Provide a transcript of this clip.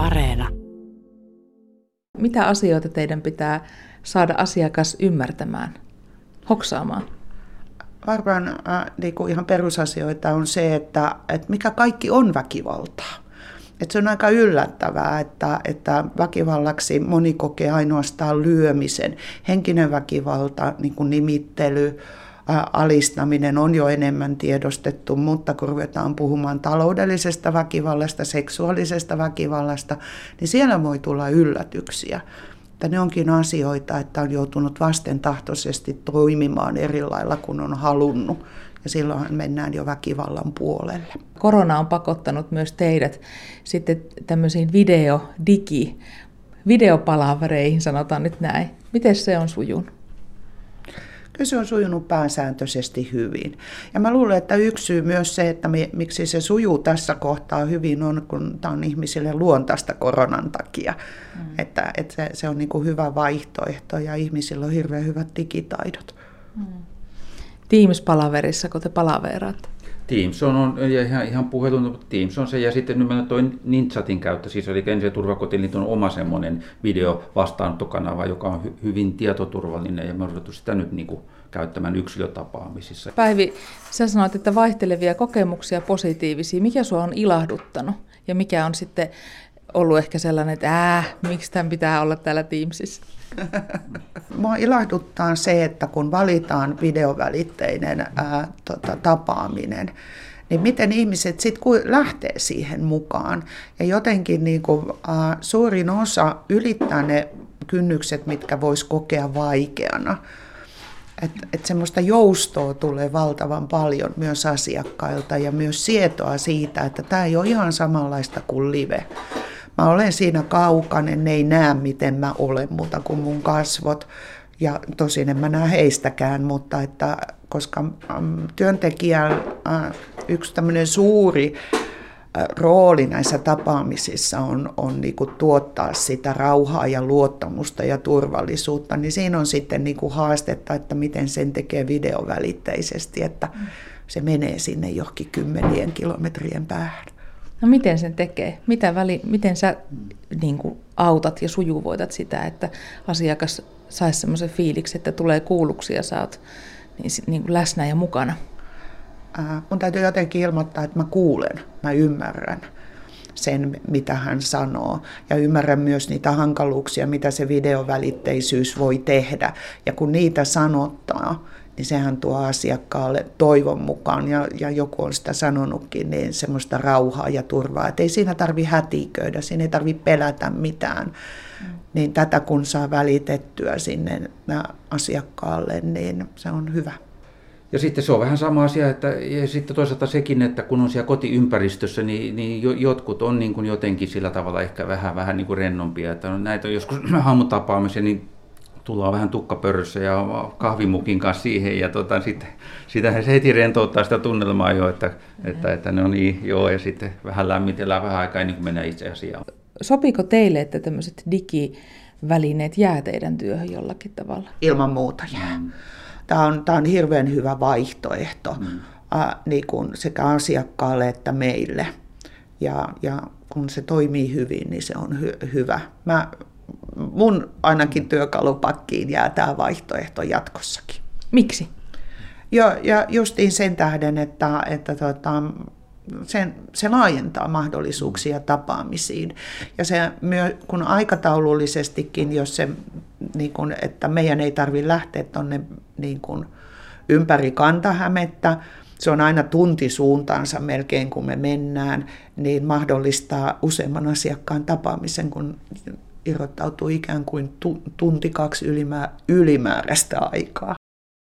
Areena. Mitä asioita teidän pitää saada asiakas ymmärtämään, hoksaamaan? Varmaan äh, niin kuin ihan perusasioita on se, että, että mikä kaikki on väkivaltaa. Et se on aika yllättävää, että, että väkivallaksi moni kokee ainoastaan lyömisen. Henkinen väkivalta, niin kuin nimittely, alistaminen on jo enemmän tiedostettu, mutta kun ruvetaan puhumaan taloudellisesta väkivallasta, seksuaalisesta väkivallasta, niin siellä voi tulla yllätyksiä. Että ne onkin asioita, että on joutunut vastentahtoisesti toimimaan eri lailla kuin on halunnut. Ja silloin mennään jo väkivallan puolelle. Korona on pakottanut myös teidät sitten tämmöisiin video, digi, videopalavereihin, sanotaan nyt näin. Miten se on sujunut? Kyllä se on sujunut pääsääntöisesti hyvin. Ja mä luulen, että yksi syy myös se, että me, miksi se sujuu tässä kohtaa hyvin on, kun tämä on ihmisille luontaista koronan takia. Mm. Että, että se, se on niin kuin hyvä vaihtoehto ja ihmisillä on hirveän hyvät digitaidot. Mm. Teams-palaverissa, kun te palaveraatte? Teams on, on ja ihan, ihan puhelun, Teams on se, ja sitten nyt tuo Ninchatin käyttö, siis eli Ensi- turvakotiliiton oma semmoinen video vastaanottokanava, joka on hy, hyvin tietoturvallinen, ja me on sitä nyt niin kuin käyttämään yksilötapaamisissa. Päivi, sä sanoit, että vaihtelevia kokemuksia positiivisia. Mikä sua on ilahduttanut, ja mikä on sitten ollut ehkä sellainen, että äh, miksi tämän pitää olla täällä Teamsissa? Mua ilahduttaa se, että kun valitaan videovälitteinen ää, tota, tapaaminen, niin miten ihmiset sitten lähtee siihen mukaan. Ja jotenkin niin kuin, ää, suurin osa ylittää ne kynnykset, mitkä vois kokea vaikeana. Että et semmoista joustoa tulee valtavan paljon myös asiakkailta ja myös sietoa siitä, että tämä ei ole ihan samanlaista kuin live. Mä olen siinä kaukainen, ne ei näe miten mä olen muuta kuin mun kasvot. Ja tosin en mä näe heistäkään, mutta että koska työntekijän yksi tämmöinen suuri rooli näissä tapaamisissa on, on niin kuin tuottaa sitä rauhaa ja luottamusta ja turvallisuutta, niin siinä on sitten niin kuin haastetta, että miten sen tekee videovälitteisesti, että se menee sinne johonkin kymmenien kilometrien päähän. No miten sen tekee? Mitä väli, miten sä niin kuin, autat ja sujuvoitat sitä, että asiakas saisi semmoisen fiiliksi, että tulee kuulluksi ja sä oot niin, niin kuin läsnä ja mukana? Äh, mun täytyy jotenkin ilmoittaa, että mä kuulen, mä ymmärrän sen, mitä hän sanoo. Ja ymmärrän myös niitä hankaluuksia, mitä se videovälitteisyys voi tehdä. Ja kun niitä sanottaa, niin sehän tuo asiakkaalle toivon mukaan, ja, ja joku on sitä sanonutkin, niin semmoista rauhaa ja turvaa, että ei siinä tarvi hätiköidä, siinä ei tarvi pelätä mitään. Mm. Niin tätä kun saa välitettyä sinne asiakkaalle, niin se on hyvä. Ja sitten se on vähän sama asia, että ja sitten toisaalta sekin, että kun on siellä kotiympäristössä, niin, niin jotkut on niin kuin jotenkin sillä tavalla ehkä vähän, vähän niin kuin rennompia. Että näitä on joskus haamutapaamisia, niin tullaan vähän tukkapörössä ja kahvimukin kanssa siihen ja tota, sitten, sitähän se heti rentouttaa sitä tunnelmaa jo, että, että, että no niin, joo, ja sitten vähän lämmitellään vähän aikaa ennen kuin mennään itse asiaan. Sopiko teille, että tämmöiset digivälineet jää teidän työhön jollakin tavalla? Ilman muuta jää. Mm. Tämä on, tämä on hirveän hyvä vaihtoehto mm. äh, niin kuin sekä asiakkaalle että meille. Ja, ja kun se toimii hyvin, niin se on hy- hyvä. Mä mun ainakin työkalupakkiin jää tämä vaihtoehto jatkossakin. Miksi? Jo, ja justiin sen tähden, että, että tota, sen, se laajentaa mahdollisuuksia tapaamisiin. Ja se, kun aikataulullisestikin, jos se, niin kun, että meidän ei tarvitse lähteä tuonne niin kun, ympäri kantahämettä, se on aina tunti suuntaansa melkein kun me mennään, niin mahdollistaa useamman asiakkaan tapaamisen, kun irrottautuu ikään kuin tunti kaksi ylimää, ylimääräistä aikaa.